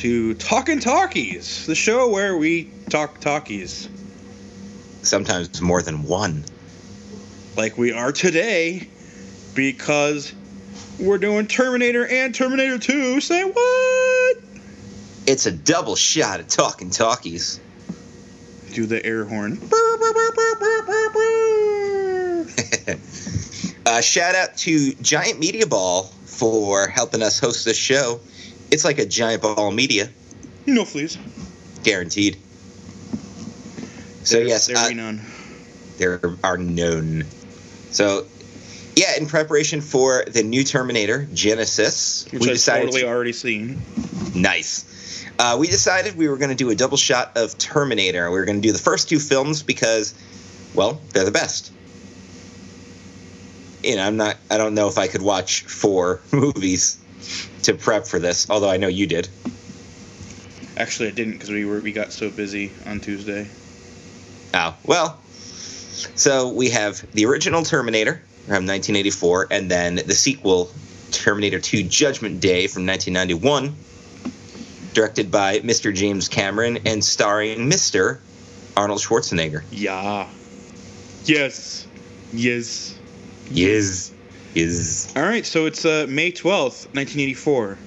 Hello and welcome to Talkin' Talkies, the show where we talk talkies. Sometimes more than one. Like we are today, because we're doing Terminator and Terminator 2. Say what? It's a double shot of talking talkies. Do the air horn. uh, shout out to Giant Media Ball for helping us host this show. It's like a giant ball of media, No fleas. guaranteed. So yes, there uh, be none. there are none. So yeah, in preparation for the new Terminator Genisys, Which we I've decided totally to- already seen. Nice. Uh, we decided we were going to do a double shot of Terminator. We were going to do the first two films because, well, they're the best. You know, I'm not. I don't know if I could watch four movies to prep for this. Although I know you did. Actually, I didn't because we were we got so busy on Tuesday. Oh well. So we have the original Terminator from 1984, and then the sequel, Terminator 2: Judgment Day from 1991, directed by Mr. James Cameron and starring Mr. Arnold Schwarzenegger. Yeah. Yes. Yes. Yes. Is All right, so it's uh, May 12th, 1984.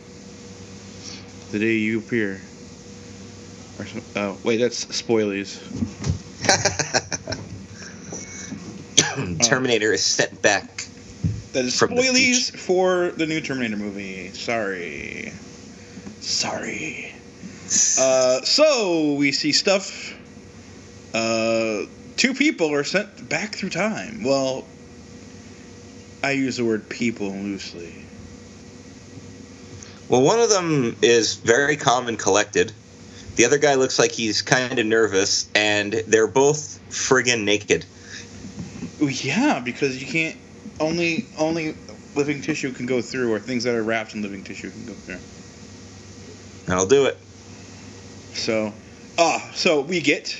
The day you appear. Or so, oh, wait, that's spoilies. Terminator is sent back. That is the spoilies for the new Terminator movie. Sorry. Sorry. Uh, so we see stuff. Uh, two people are sent back through time. Well, I use the word people loosely. Well, one of them is very calm and collected. The other guy looks like he's kind of nervous, and they're both friggin' naked. Yeah, because you can't only only living tissue can go through, or things that are wrapped in living tissue can go through. That'll do it. So, ah, so we get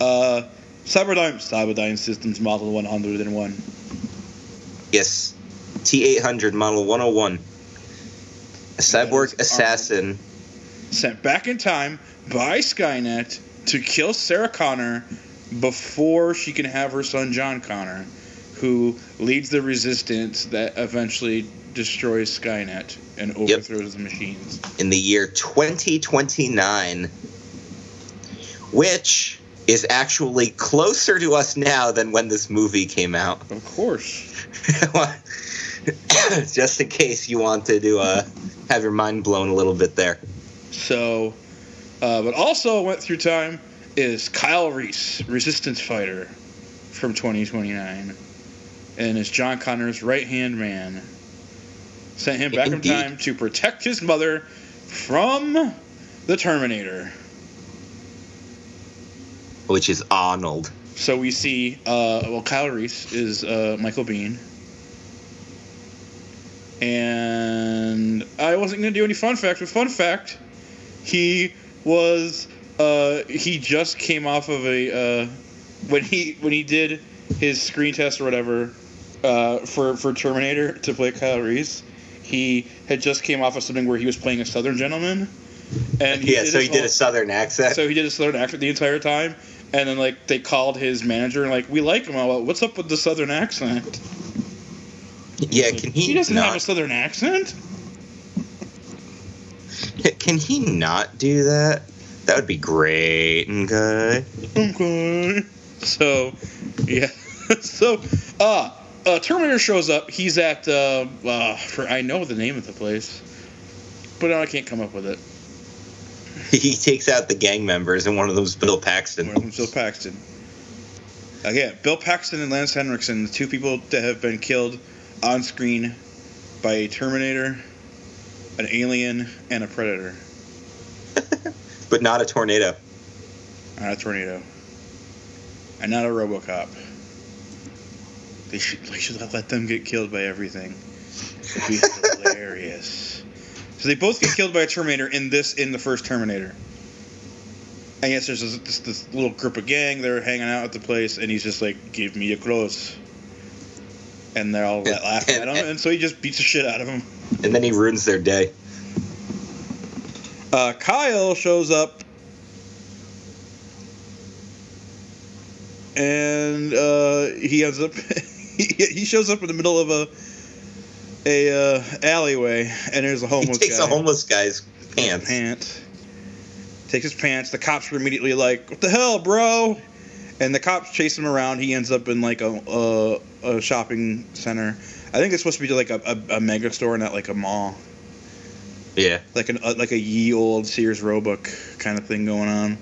uh, Cyberdyne Cyberdyne Systems Model 101. Yes. T 800 Model 101. A cyborg assassin. sent back in time by Skynet to kill Sarah Connor before she can have her son John Connor, who leads the resistance that eventually destroys Skynet and overthrows the machines. in the year 2029, which is actually closer to us now than when this movie came out. Of course. Just in case you wanted to uh, have your mind blown a little bit there. So, uh, but also went through time is Kyle Reese, Resistance fighter from 2029, and is John Connor's right hand man. Sent him back Indeed. in time to protect his mother from the Terminator. Which is Arnold. So we see, uh, well, Kyle Reese is uh, Michael Biehn. And I wasn't going to do any fun fact, but fun fact, he was, uh, he just came off of a, uh, when he when he did his screen test or whatever uh, for for Terminator to play Kyle Reese, he had just came off of something where he was playing a Southern gentleman, and yeah, so he did whole- a southern accent. so he did a southern accent the entire time, and then like they called his manager and like we like him. Well, what's up with the southern accent? yeah, can he, He doesn't have a southern accent. Can he not do that? That would be great. Okay. Okay. So, yeah. so, uh, uh, Terminator shows up. He's at uh, uh, for I know the name of the place, but I can't come up with it. He takes out the gang members, and one of them is Bill Paxton. One of them's Bill Paxton. Yeah, Bill Paxton and Lance Henriksen, the two people that have been killed on screen by a Terminator, an alien, and a Predator. but not a tornado. Not a tornado. And not a Robocop. They should, they should let them get killed by everything. It'd be hilarious. So they both get killed by a Terminator in this in the first Terminator. I guess there's this, this, this little group of gang. They're hanging out at the place, and he's just like, "Give me your clothes," and they're all And- laughing at him, and so he just beats the shit out of him. And then he ruins their day. Uh, Kyle shows up, and uh, he ends up he, he shows up in the middle of a a uh, alleyway, and there's a homeless. Guy. He takes guy. a homeless guy's pants. pants. Takes his pants. The cops are immediately like, "What the hell, bro?" And the cops chase him around. He ends up in like a a, a shopping center. I think it's supposed to be like a, a, a mega store, not like a mall, Yeah. like an a, like a ye old Sears Roebuck kind of thing going on.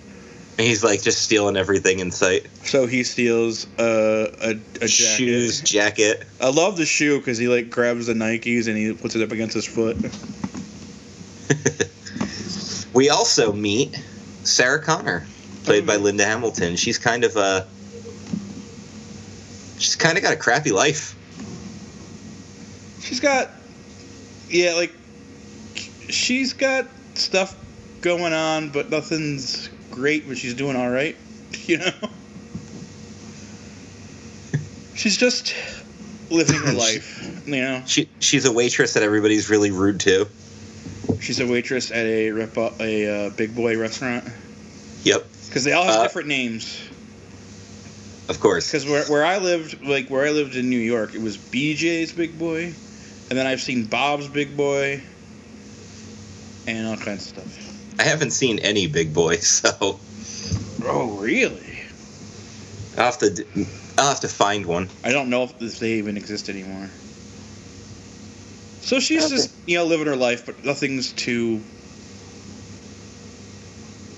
And he's like just stealing everything in sight. So he steals uh, a a jacket. Shoes, jacket. I love the shoe because he like grabs the Nikes and he puts it up against his foot. We also meet Sarah Connor, played by Linda Hamilton. She's kind of a. She's kind of got a crappy life. She's got, yeah, like she's got stuff going on, but nothing's great. But she's doing all right, you know. She's just living her life, you know. She she's a waitress that everybody's really rude to. She's a waitress at a rep- a uh, big boy restaurant Yep, because they all have Uh, different names. of course. Because where, where I lived, like where I lived in New York, it was BJ's Big Boy, and then I've seen Bob's Big Boy, and all kinds of stuff. I haven't seen any big boy, so Oh, really? I'll have to I'll have to find one. I don't know if, they even exist anymore. So she's just, you know, living her life, but nothing's too.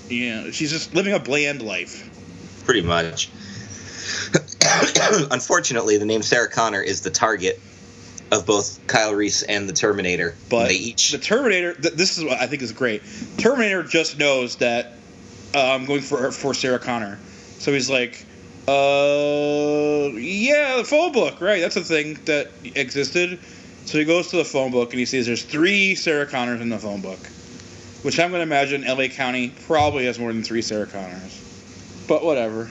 Yeah, she's just living a bland life. pretty much. Unfortunately, the name Sarah Connor is the target of both Kyle Reese and the Terminator. But they each the Terminator, th- this is what I think is great. Terminator just knows that uh, I'm going for for Sarah Connor, so he's like, uh, yeah, the phone book, right? That's a thing that existed. So he goes to the phone book and he sees there's three Sarah Connors in the phone book, which I'm going to imagine LA County probably has more than three Sarah Connors. But whatever,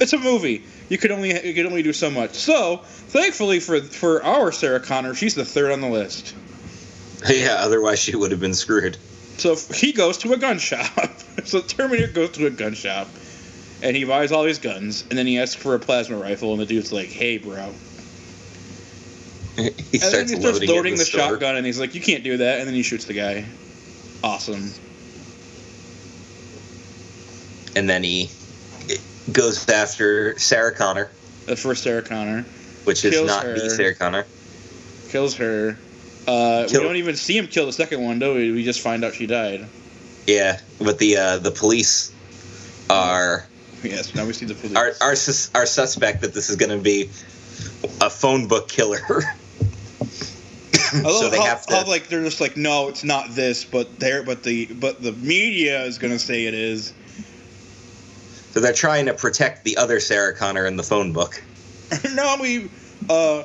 it's a movie. You could only you could only do so much. So thankfully for for our Sarah Connor, she's the third on the list. yeah, otherwise she would have been screwed. So he goes to a gun shop. so Terminator goes to a gun shop, and he buys all these guns, and then he asks for a plasma rifle, and the dude's like, "Hey, bro." he And then starts he starts loading, loading the, the, shotgun, and he's like, "You can't do that," and then he shoots the guy. Awesome. and then he goes after Sarah Connor, The first Sarah Connor which is not her. the Sarah Connor. kills her. Uh, Kill- we don't even see him kill the second one, do we? We just find out she died. Yeah, but the uh, the police are Yes. Now we see the police. are are, sus- are suspect that this is going to be a phone book killer. I love so they how, have to. how, like they're just like, no, it's not this, but there, but the but the media is gonna say it is. So they're trying to protect the other Sarah Connor in the phone book. no, we. Uh,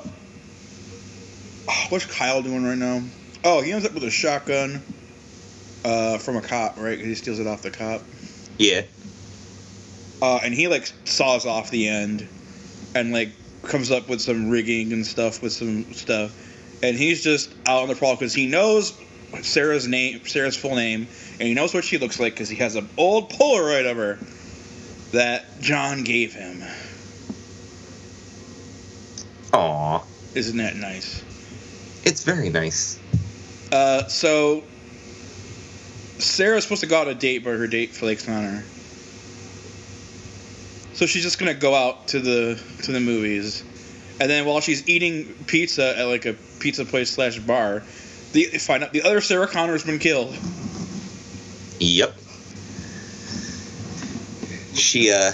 what's Kyle doing right now? Oh, he ends up with a shotgun uh, from a cop, right? He steals it off the cop. Yeah, Uh, and he like saws off the end, and like comes up with some rigging and stuff with some stuff, and he's just out on the prowl because he knows Sarah's name, Sarah's full name, and he knows what she looks like because he has an old Polaroid of her that John gave him. Aw, Isn't that nice? it's very nice. Uh, so Sarah's supposed to go out on a date, but her date flakes on her. So she's just gonna go out to the to the movies, and then while she's eating pizza at like a pizza place slash bar, the find out the other Sarah Connor's been killed. Yep. She uh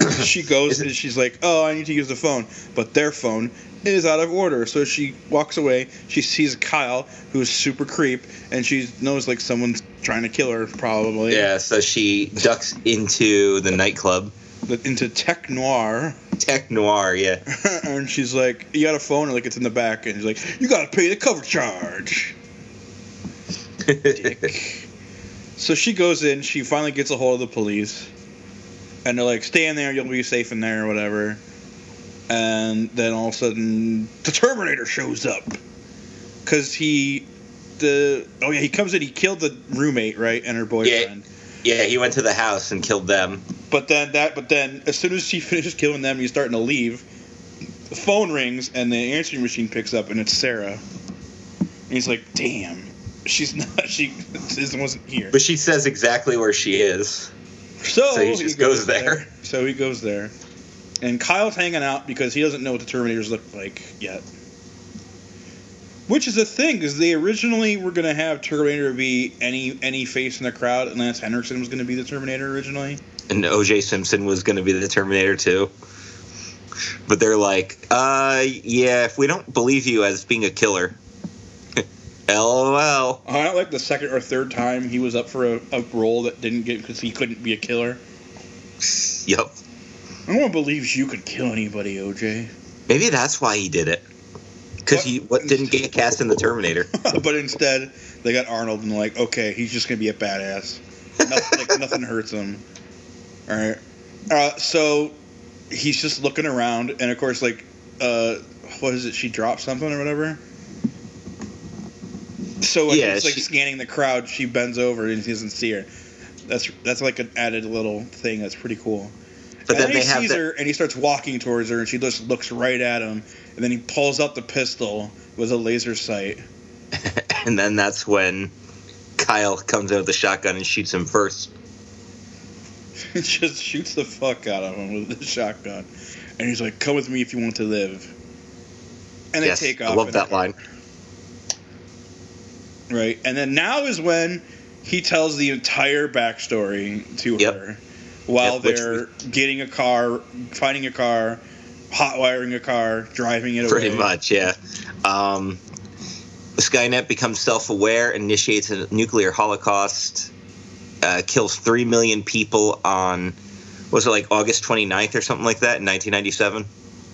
She goes and she's like, "Oh, I need to use the phone," but their phone is out of order. So she walks away. She sees Kyle, who's super creep, and she knows like someone's trying to kill her, probably. yeah, so she ducks into the nightclub. into tech noir Tech Noir, yeah. and she's like you got a phone and like it's in the back and she's like you gotta pay the cover charge dick so she goes in she finally gets a hold of the police and they're like stay in there you'll be safe in there or whatever and then all of a sudden the terminator shows up because he the oh yeah he comes in he killed the roommate right and her boyfriend. Yeah, yeah, he went to the house and killed them. But then that but then as soon as she finishes killing them, he's starting to leave. The phone rings and the answering machine picks up and it's Sarah. And he's like, "Damn, she's not. She wasn't here." But she says exactly where she is. So, So he just goes there. So he goes there, and Kyle's hanging out because he doesn't know what the Terminators look like yet. Which is a thing, because they originally were going to have Terminator be any any face in the crowd, and Lance Henriksen was going to be the Terminator originally. And OJ Simpson was going to be the Terminator too. But they're like, uh, yeah, if we don't believe you as being a killer, LOL. I don't like the second or third time he was up for a, a role that didn't get because he couldn't be a killer. Yep. No one believes you could kill anybody, OJ. Maybe that's why he did it. Because he what didn't get cast in the Terminator. but instead, they got Arnold and like, okay, he's just gonna be a badass. Nothing, like, nothing hurts him. All right. Uh, so he's just looking around, and of course, like, uh, what is it? She dropped something or whatever. So like, Yeah, it's like she- scanning the crowd. She bends over and he doesn't see her. That's that's like an added little thing. That's pretty cool. But and then then he sees the, her and he starts walking towards her and she just looks right at him and then he pulls out the pistol with a laser sight. and then that's when Kyle comes out with the shotgun and shoots him first. just shoots the fuck out of him with the shotgun. And he's like, "Come with me if you want to live." And they yes, take I off. love that line. Right, and then now is when he tells the entire backstory to Yep. her while Yep, they're getting a car, finding a car, hot wiring a car, driving it Pretty away. much, yeah. Um, Skynet becomes self-aware, initiates a nuclear holocaust, uh, kills three million people on was it like August 29th or something like that in 1997?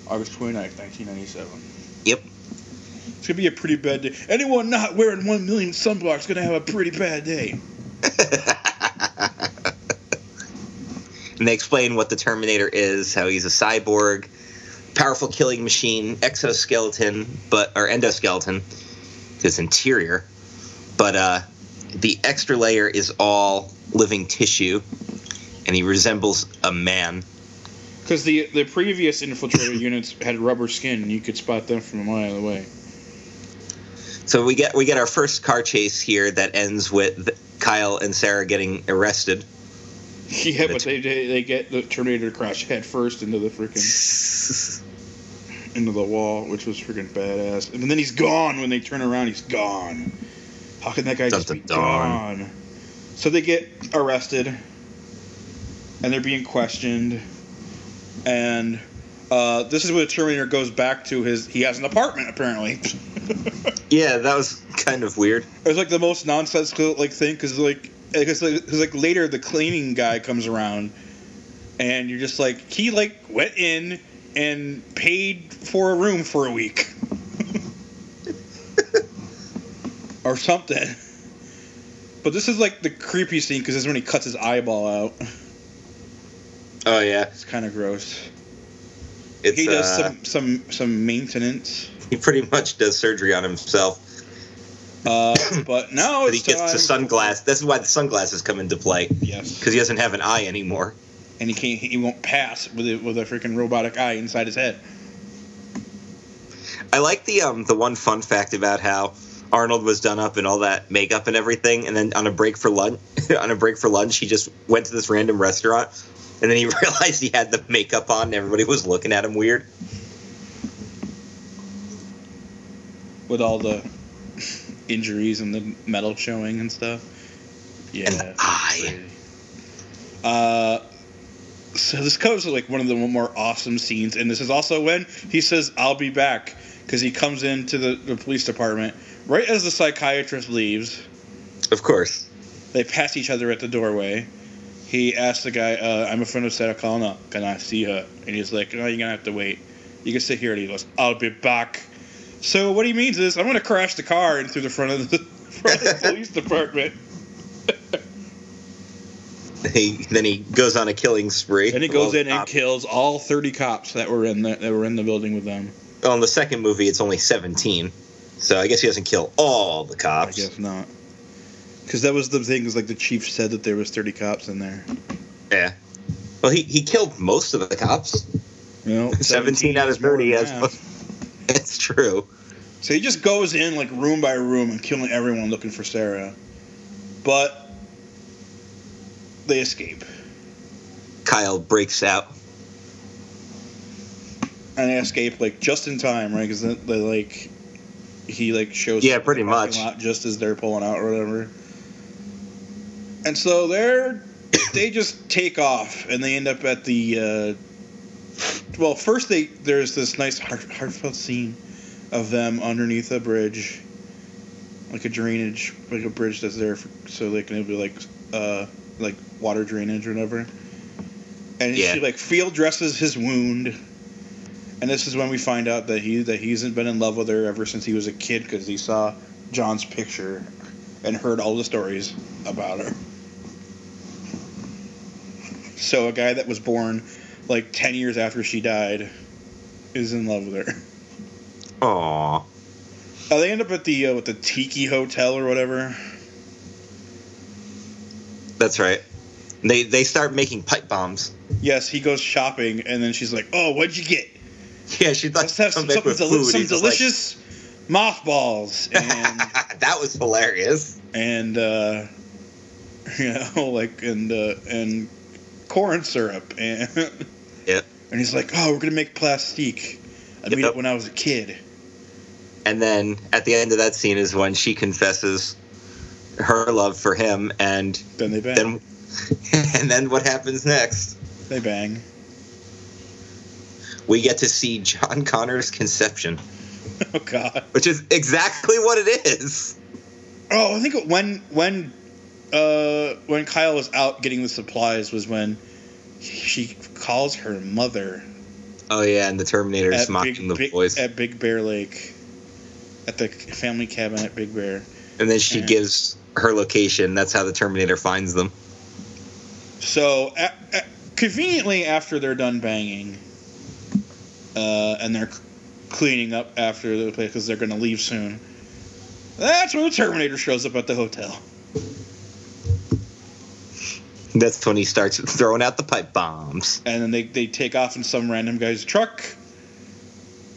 August 29th, 1997. Yep. It's gonna be a pretty bad day. Anyone not wearing one million sunblocks is gonna have a pretty bad day. and they explain what the Terminator is, how he's a cyborg, powerful killing machine, exoskeleton, but or endoskeleton, his interior, but uh, the extra layer is all living tissue, and he resembles a man. Because the the previous infiltrator units had rubber skin, and you could spot them from a mile away. So we get we get our first car chase here that ends with Kyle and Sarah getting arrested. Yeah, but they they they get the Terminator to crash head first into the freaking into the wall, which was freaking badass. And then he's gone when they turn around. He's gone. How can that guy Dun, just be dun. gone? So they get arrested, and they're being questioned. And uh, this is where the Terminator goes back to his. He has an apartment apparently. Yeah, that was kind of weird. It was like the most nonsensical like thing because like because like, 'cause, like later the cleaning guy comes around, and you're just like he like went in and paid for a room for a week, or something. But this is like the creepy scene because this is when he cuts his eyeball out. Oh yeah, It's kind of gross. It's he does uh, some some some maintenance. he pretty much does surgery on himself. Uh, but now But it's he gets the time- sunglass. This is why the sunglasses come into play Yes. because he doesn't have an eye anymore. and he can't he won't pass with a, with a freaking robotic eye inside his head. I like the um the one fun fact about how Arnold was done up in all that makeup and everything, and then on a break for lunch, on a break for lunch, he just went to this random restaurant, and then he realized he had the makeup on, and everybody was looking at him weird. with all the injuries and the metal showing and stuff. Yeah. And the eye. Uh, so this goes to like one of the more awesome scenes, and this is also when he says, "I'll be back," because he comes into the, the police department right as the psychiatrist leaves. Of course. They pass each other at the doorway. He asks the guy, uh, "I'm a friend of Sarah Connor. Can I see her?" And he's like, "No, you're gonna have to wait. You can sit here." And he goes, "I'll be back." So what he means is, I'm gonna crash the car in through the front of the, front of the police department. He then he goes on a killing spree. And he goes Well, in and uh, kills all 30 cops that were in the that were in the building with them. well, in the second movie, it's only seventeen. So I guess he doesn't kill all the cops. I guess not. Because that was the thing. Is like the chief said that there was 30 cops in there. Yeah. Well, he, he killed most of the cops. You know, 17 out of is more 30 than as half. It's true. So he just goes in like room by room and killing everyone looking for Sarah. But they escape. Kyle breaks out. And they escape like just in time, right? Because they like he like shows Yeah, pretty much. lot just as they're pulling out or whatever. And so they're they just take off and they end up at the uh, well first they there's this nice heart, heartfelt scene of them underneath a bridge like a drainage like a bridge that's there for, so they can be like uh like water drainage or whatever and Yeah. she like field dresses his wound and this is when we find out that he that he hasn't been in love with her ever since he was a kid because he saw John's picture and heard all the stories about her. So a guy that was born like ten years after she died is in love with her. Aww. Uh, they end up at the uh, with the Tiki Hotel or whatever. That's right. They they start making pipe bombs. Yes, he goes shopping and then she's like, "Oh, what'd you get? Yeah, she thought Let's have some, something deli- food. some just like, delicious mothballs and." that was hilarious. and uh, you know, like and uh, and corn syrup, and Yep. and he's like, "Oh, we're gonna make plastique." I made Yep. it when I was a kid. And then at the end of that scene is when she confesses her love for him, and Then they bang. then and then what happens next? they bang. We get to see John Connor's conception, Oh God. which is exactly what it is. Oh, I think when when uh, when Kyle was out getting the supplies was when she calls her mother Oh yeah, and the Terminator is at mocking Big, the Big- voice, at Big Bear Lake, at the family cabin at Big Bear. and then she Yeah. gives her location. That's how the Terminator finds them. So, a a- conveniently, after they're done banging, uh, and they're cleaning up after the place because they're going to leave soon, that's when the Terminator shows up at the hotel. That's when he starts throwing out the pipe bombs. And then they, they take off in some random guy's truck,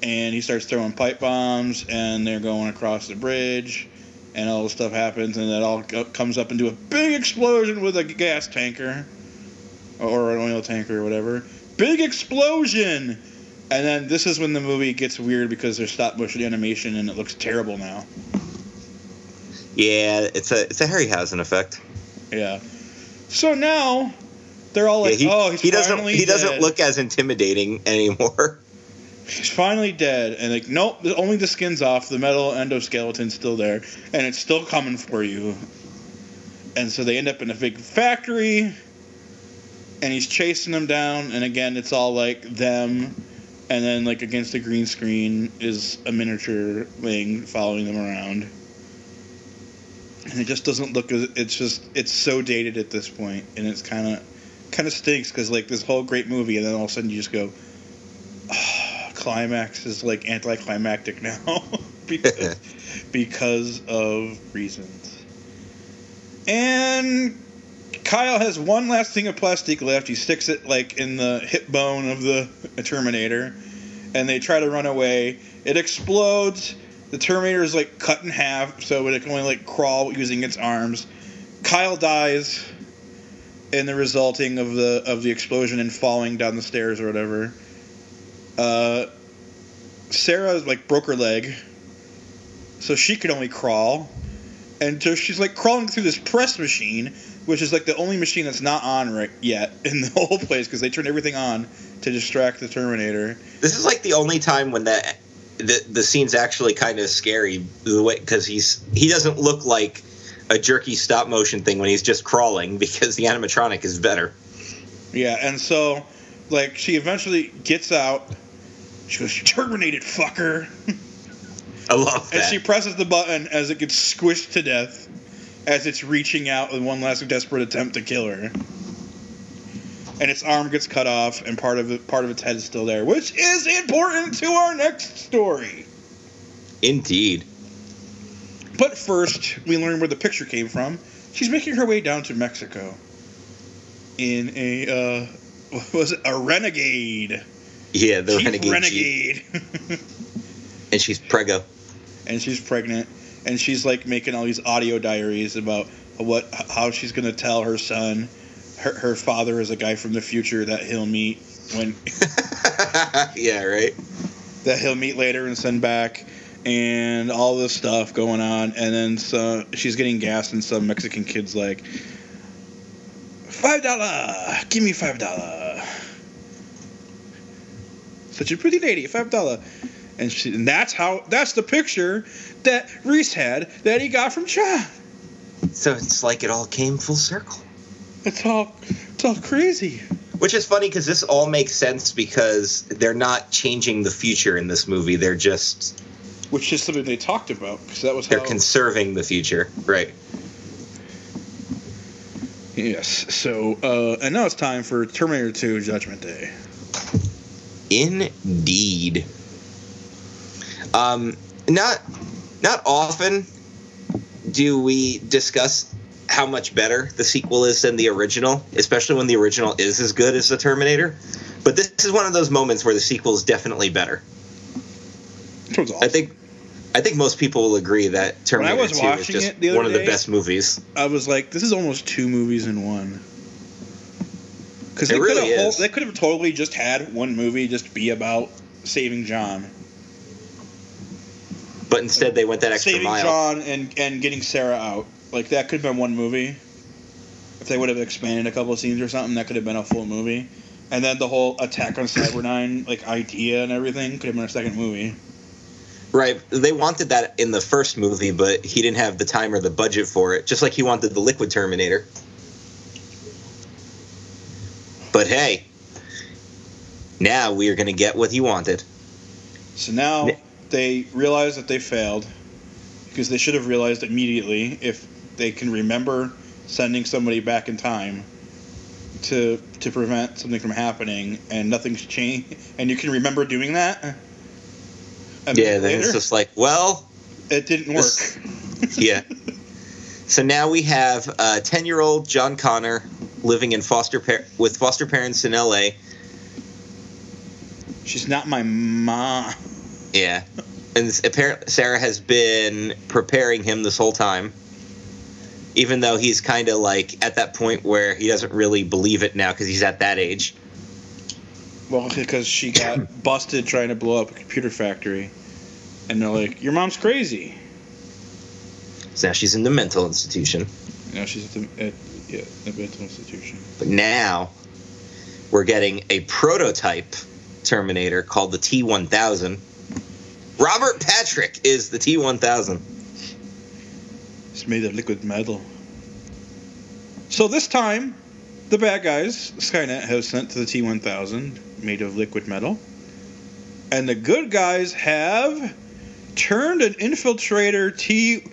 and he starts throwing pipe bombs, and they're going across the bridge, and all this stuff happens, and it all comes up into a big explosion with a gas tanker, or an oil tanker, or whatever. Big explosion! And then this is when the movie gets weird because there's stop motion animation and it looks terrible now. Yeah, it's a it's a Harryhausen effect. Yeah. So now they're all like, yeah, he, "Oh, he's he doesn't he doesn't look as intimidating anymore. He's finally dead." And like, nope, only the skin's off. The metal endoskeleton's still there, and it's still coming for you. And so they end up in a big factory, and he's chasing them down. And again, it's all like them, and then like against the green screen is a miniature thing following them around. And it just doesn't look as it's just it's so dated at this point, and it's kind of kind of stinks because like this whole great movie, and then all of a sudden you just go, oh, climax is like anticlimactic now because because of reasons. And Kyle has one last thing of plastic left. He sticks it like in the hip bone of the Terminator, and they try to run away. It explodes. The Terminator is like cut in half, so it can only like crawl using its arms. Kyle dies in the resulting of the of the explosion and falling down the stairs or whatever. Uh, Sarah like broke her leg, so she could only crawl, and so she's like crawling through this press machine, which is like the only machine that's not on right yet in the whole place because they turned everything on to distract the Terminator. This is like the only time when the the, the scene's actually kind of scary the way because he's he doesn't look like a jerky stop motion thing when he's just crawling because the animatronic is better. Yeah, and so like she eventually gets out. She goes, terminated, fucker!" I love that. And she presses the button as it gets squished to death as it's reaching out in one last desperate attempt to kill her. And its arm gets cut off, and part of it, part of its head is still there, which is important to our next story. Indeed. But first, we learn where the picture came from. She's making her way down to Mexico in a uh, what was it a renegade? Yeah, the Chief renegade, renegade. and she's prego. and she's pregnant, and she's like making all these audio diaries about what how she's gonna tell her son. Her, her father is a guy from the future that he'll meet when yeah, right. that he'll meet later and send back, and all this stuff going on. And then so she's getting gas, and some Mexican kid's like, five dollar, give me five dollar. Such a pretty lady, five dollar. And, she, and that's how that's the picture that Reese had that he got from John. So it's like it all came full circle. It's all it's all crazy. Which is funny because this all makes sense because they're not changing the future in this movie. They're just Which is something they talked about because that was they're how. conserving the future, right? yes. So uh, and now it's time for Terminator 2: Judgment Day. Indeed. Um, not not often do we discuss how much better the sequel is than the original, especially when the original is as good as the Terminator. But this is one of those moments where the sequel is definitely better. Awesome. I think I think most people will agree that When I Terminator was 2 is just it one of the best movies. I was like, this is almost two movies in one. Because they really could have they could have totally just had one movie just be about saving John, But instead they went that extra saving mile. John and and getting Sarah out. Like that could have been one movie. If they would have expanded a couple of scenes or something, that could have been a full movie. And then the whole attack on Cyberdyne like idea and everything could have been a second movie. Right. They wanted that in the first movie, but he didn't have the time or the budget for it, just like he wanted the Liquid Terminator. But hey, now we are going to get what he wanted. So now they realize that they failed because they should have realized immediately if they can remember sending somebody back in time to to prevent something from happening and nothing's changed and you can remember doing that. Yeah, then later, it's just like, well, it didn't work. this- yeah. So now we have uh, 10 year old John Connor living in foster par- with foster parents in LA. She's not my mom. Yeah. And apparently, Sarah has been preparing him this whole time. Even though he's kind of like at that point where he doesn't really believe it now because he's at that age. Well, because she got busted trying to blow up a computer factory. And they're like, Your mom's crazy. So now she's in the mental institution. Know, she's at the at, yeah, the mental institution. But now we're getting a prototype Terminator called the T 1000. Robert Patrick is the T 1000. It's made of liquid metal. So this time, the bad guys, Skynet, have sent to the T 1000, made of liquid metal. And the good guys have turned an infiltrator T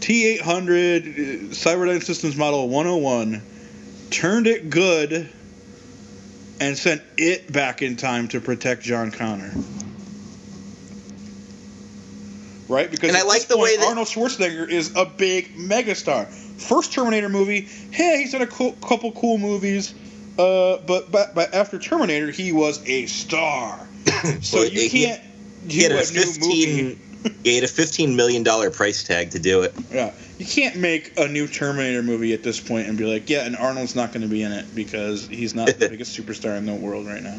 T 800 Cyberdyne Systems Model 101, turned it good, and sent it back in time to protect John Connor. Right? Because And I like this the way point, that- Arnold Schwarzenegger is a big megastar. First Terminator movie, hey, he's done a cool, couple cool movies, uh, but, but but after Terminator, he was a star. So Well, you can't He had do a a new 15 movie. he had a 15 million dollar price tag to do it. Yeah, you can't make a new Terminator movie at this point and be like, yeah, and Arnold's not going to be in it because he's not the biggest superstar in the world right now.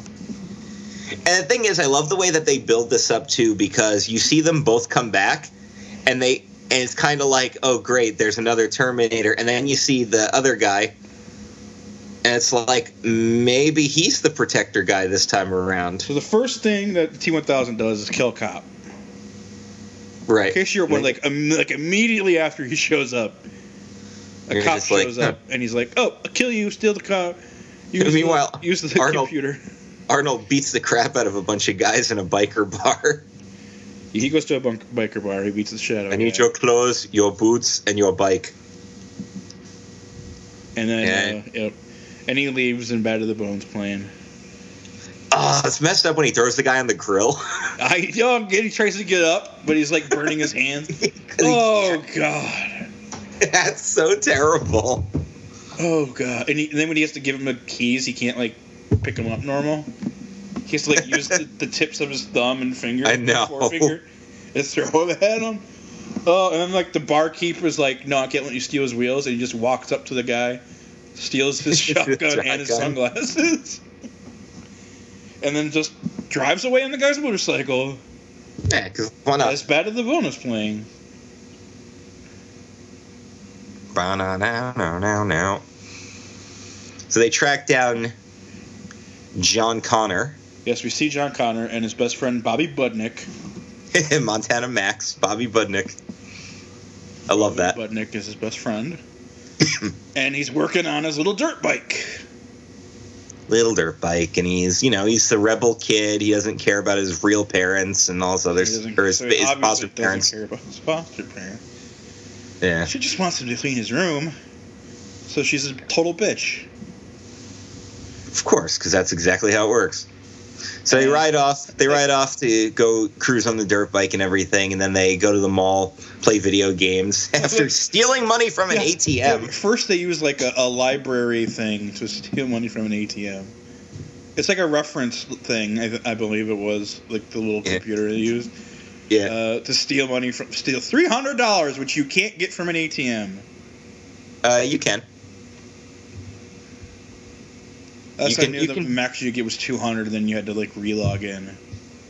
And the thing is, I love the way that they build this up too, because you see them both come back, and they and it's kind of like, oh great, there's another Terminator, and then you see the other guy, and it's like maybe he's the protector guy this time around, So the first thing that T one thousand does is kill cop. right? In case you're wondering, like like immediately after he shows up, a You're cop just like, shows up and he's like, "Oh, I'll kill you, steal the car." Use Meanwhile, the, use the Arnold- computer. Arnold beats the crap out of a bunch of guys in a biker bar. He goes to a bunk, biker bar. He beats the shit out of I need guy. your clothes, your boots, and your bike. And then, Yeah. uh, yep. And he leaves and Bad to the Bones playing. Oh, it's messed up when he throws the guy on the grill. I young he tries to get up, but he's like burning his hands. Oh god. That's so terrible. Oh god. And, he, and then when he has to give him the keys, he can't like pick him up normal. He has to like use the, the tips of his thumb and finger. I know. Forefinger, and throw it at him. Oh, and then like the barkeeper's like, "No, I can't let you steal his wheels," and he just walks up to the guy, steals his shotgun and his Shotgun. sunglasses, and then just drives away on the guy's motorcycle. Yeah, because why not? As bad as the bonus playing. Ba-na-na-na-na-na. So they track down John Connor, Yes, we see John Connor and his best friend Bobby Budnick. Montana Max, Bobby Budnick. I love that. Budnick is his best friend. and he's working on his little dirt bike. Little dirt bike, and he's you know he's the rebel kid. He doesn't care about his real parents and all this other or his, so his foster parents. care about his foster parents. Yeah, She just wants him to clean his room. So she's a total bitch. Of course, because that's exactly how it works. So they ride off. They ride off to go cruise on the dirt bike and everything, and then they go to the mall, play video games after stealing money from an Yeah. ATM. Yeah, first they use like a, a library thing to steal money from an ATM. It's like a reference thing, I, I believe it was, like the little Yeah. computer they used. Yeah, uh, to steal money from steal three hundred dollars, which you can't get from an ATM. uh, you can. That's You I can- knew you the can- max you get was two hundred. Then you had to like relog in.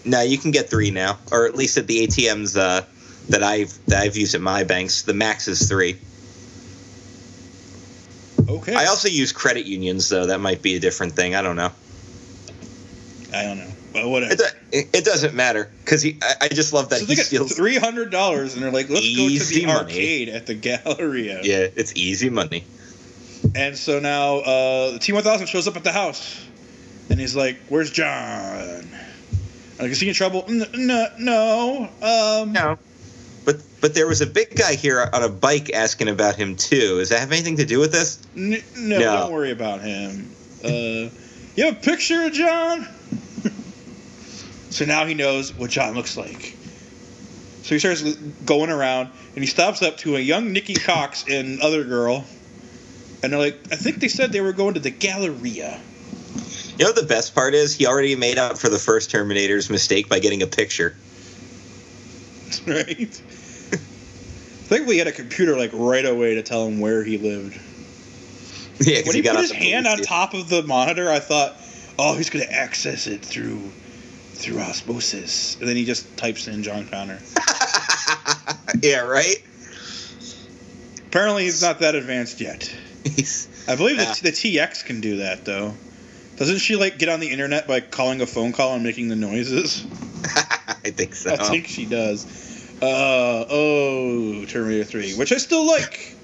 No, you can get three now, or at least at the ATMs uh, that I've that I've used at my banks. The max is three. Okay. I also use credit unions, though. That might be a different thing. I don't know. I don't know. Well, whatever. It, do- it, it doesn't matter because I, I just love that so he they get steals. three hundred dollars, and they're like, "Let's go to Easy the money. arcade at the Galleria." Yeah, it's easy money. And so now uh, the T one thousand shows up at the house, and he's like, "Where's John?" Like, is he in trouble? No, no. Um, No, but but there was a big guy here on a bike asking about him too. Does that have anything to do with this? N- no, No. don't worry about him. Uh, you have a picture of John? so now he knows what John looks like. So he starts going around, and he stops up to a young Nikki Cox and other girl, and they're like, I think they said they were going to the Galleria. You know what the best part is? He already made up for the first Terminator's mistake by getting a picture. right? I think we had a computer like right away to tell him where he lived. Yeah, When he, got put his hand on top of the monitor, I thought, "Oh, he's going to access it through through osmosis." And then he just types in John Connor. yeah, right. Apparently, he's not that advanced yet. I believe Yeah. that the TX can do that though. Doesn't she like get on the internet by calling a phone call and making the noises? I think so. I think she does. Uh, oh, Terminator 3, which I still like.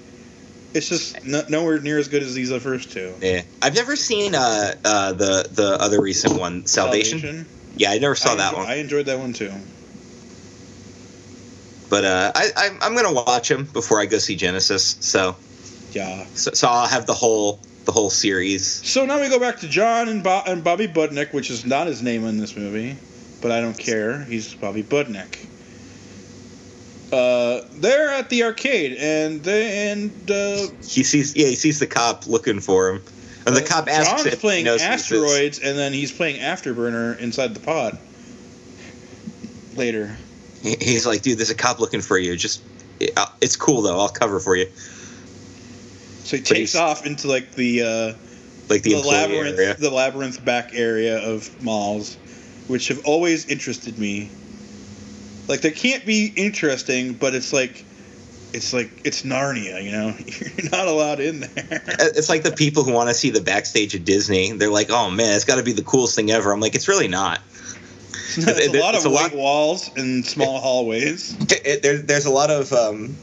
It's just no, nowhere near as good as these first two. Yeah, I've never seen uh, uh, the the other recent one, Salvation. Yeah, I never saw I that enjo- one. I enjoyed that one too. But uh, I, I I'm gonna watch him before I go see Genisys. So, Yeah. so so I'll have the whole the whole series. So now we go back to John and, Bo- and Bobby Budnick, which is not his name in this movie, but I don't care. He's Bobby Budnick. Uh, they're at the arcade, and they and uh, He sees yeah he sees the cop looking for him, and the uh, cop asks John's if playing knows who this is. asteroids, and then he's playing Afterburner inside the pod. Later, He's like, dude, there's a cop looking for you. Just uh, it's cool though. I'll cover for you. So he takes off into like the uh, Like the, the, labyrinth, area. the labyrinth back area of malls, which have always interested me. Like they can't be interesting, but it's like, it's like it's Narnia, you know. You're not allowed in there. It's like the people who want to see the backstage of Disney. They're like, oh man, it's got to be the coolest thing ever. I'm like, it's really not. It's a lot of white lot- walls and small hallways. It, it- there, there's a lot of. Um,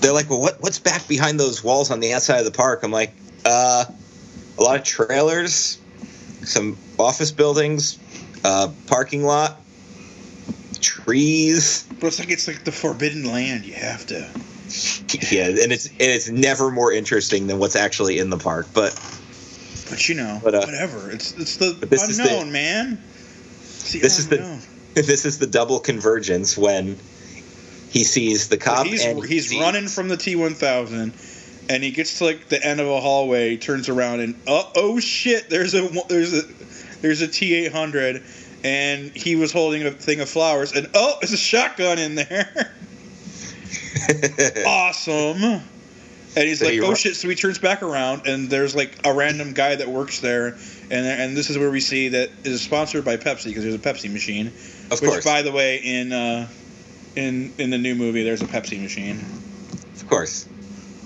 they're like, well, what, what's back behind those walls on the outside of the park? I'm like, uh, a lot of trailers, some office buildings, uh, parking lot, trees. But it's like it's like the forbidden land. You have to. Yeah, and it's and it's never more interesting than what's actually in the park. But But you know, But, uh, whatever. It's it's the is the- unknown, man. It's This is the- this is the double convergence when he sees the cop he's and he's sees- running from the T1000, and he gets to like the end of a hallway, turns around, and uh, oh shit, there's a there's a there's a T800, and he was holding a thing of flowers, and oh, there's a shotgun in there. awesome. And he's So like, he "Oh shit!" So he turns back around, and there's like a random guy that works there, and and this is where we see that is sponsored by Pepsi because there's a Pepsi machine. of which, course, by the way, in uh, in in the new movie, there's a Pepsi machine, of course.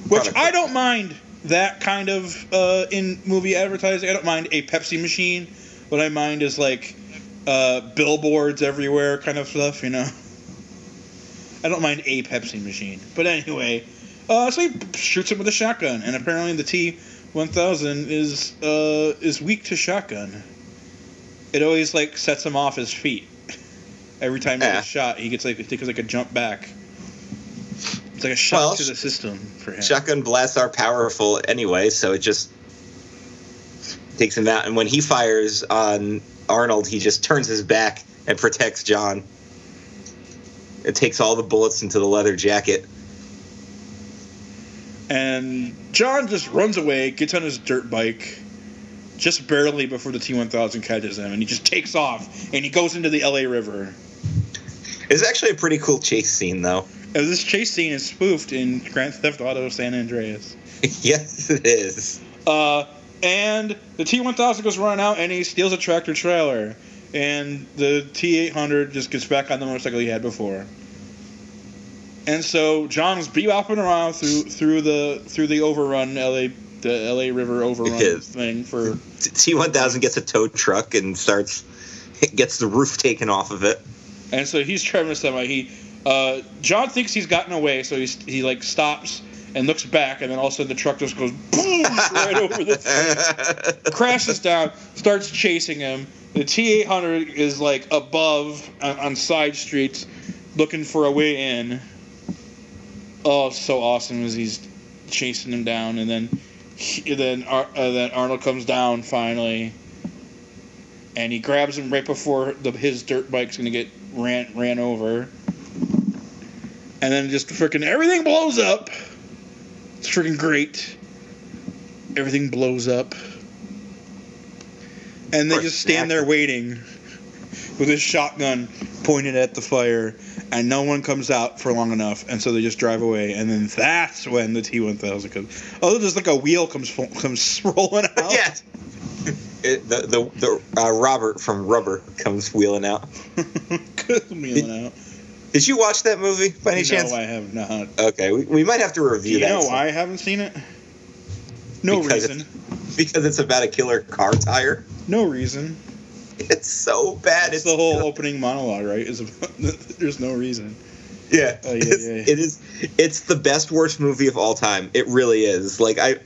which Product. I don't mind that kind of uh, in movie advertising. I don't mind a Pepsi machine. What I mind is like uh, billboards everywhere, kind of stuff. You know. I don't mind a Pepsi machine, but anyway, uh, so he shoots him with a shotgun, and apparently the T one thousand is uh, is weak to shotgun. It always like sets him off his feet. Every time he Yeah. gets shot, he gets like he takes like a jump back. It's like a shock Well, to the system for him. Shotgun blasts are powerful anyway, so it just takes him out. And when he fires on Arnold, he just turns his back and protects John. It takes all the bullets into the leather jacket. And John just runs away, gets on his dirt bike, just barely before the T1000 catches him, and he just takes off, and he goes into the LA River. It's actually a pretty cool chase scene, though. And this chase scene is spoofed in Grand Theft Auto San Andreas. yes, it is. Uh, and the T1000 goes running out, and he steals a tractor trailer. And the T800 just gets back on the motorcycle he had before. And so John's bebopping around through through the through the overrun LA the LA River overrun thing for T one thousand gets a tow truck and starts gets the roof taken off of it. And so he's driving a semi. He, uh, John thinks he's gotten away, so he's, he like stops and looks back, and then all of a sudden the truck just goes boom right over the crashes down, starts chasing him. The T800 is like above on, on side streets, looking for a way in. Oh, so awesome as he's chasing him down, and then he, then Ar- uh, then Arnold comes down finally, and he grabs him right before the, his dirt bike's gonna get ran ran over, and then just freaking everything blows up. It's freaking great. Everything blows up, and they just stand there waiting with his shotgun pointed at the fire, and no one comes out for long enough, and so they just drive away, and then that's when the T1000 comes. Oh, there's like a wheel comes comes rolling out. yes. It, the the, the uh, Robert from Rubber comes wheeling out. Comes wheeling out. Did you watch that movie by any no, chance? No, I have not. Okay, we, we might have to review you that know some- I haven't seen it? No Because reason. because it's about a killer car tire. No reason. It's so bad. It's It's the whole opening monologue, right? Is there's no reason. Yeah, Oh, yeah, yeah, yeah. it is. It's the best worst movie of all time. It really is. Like I,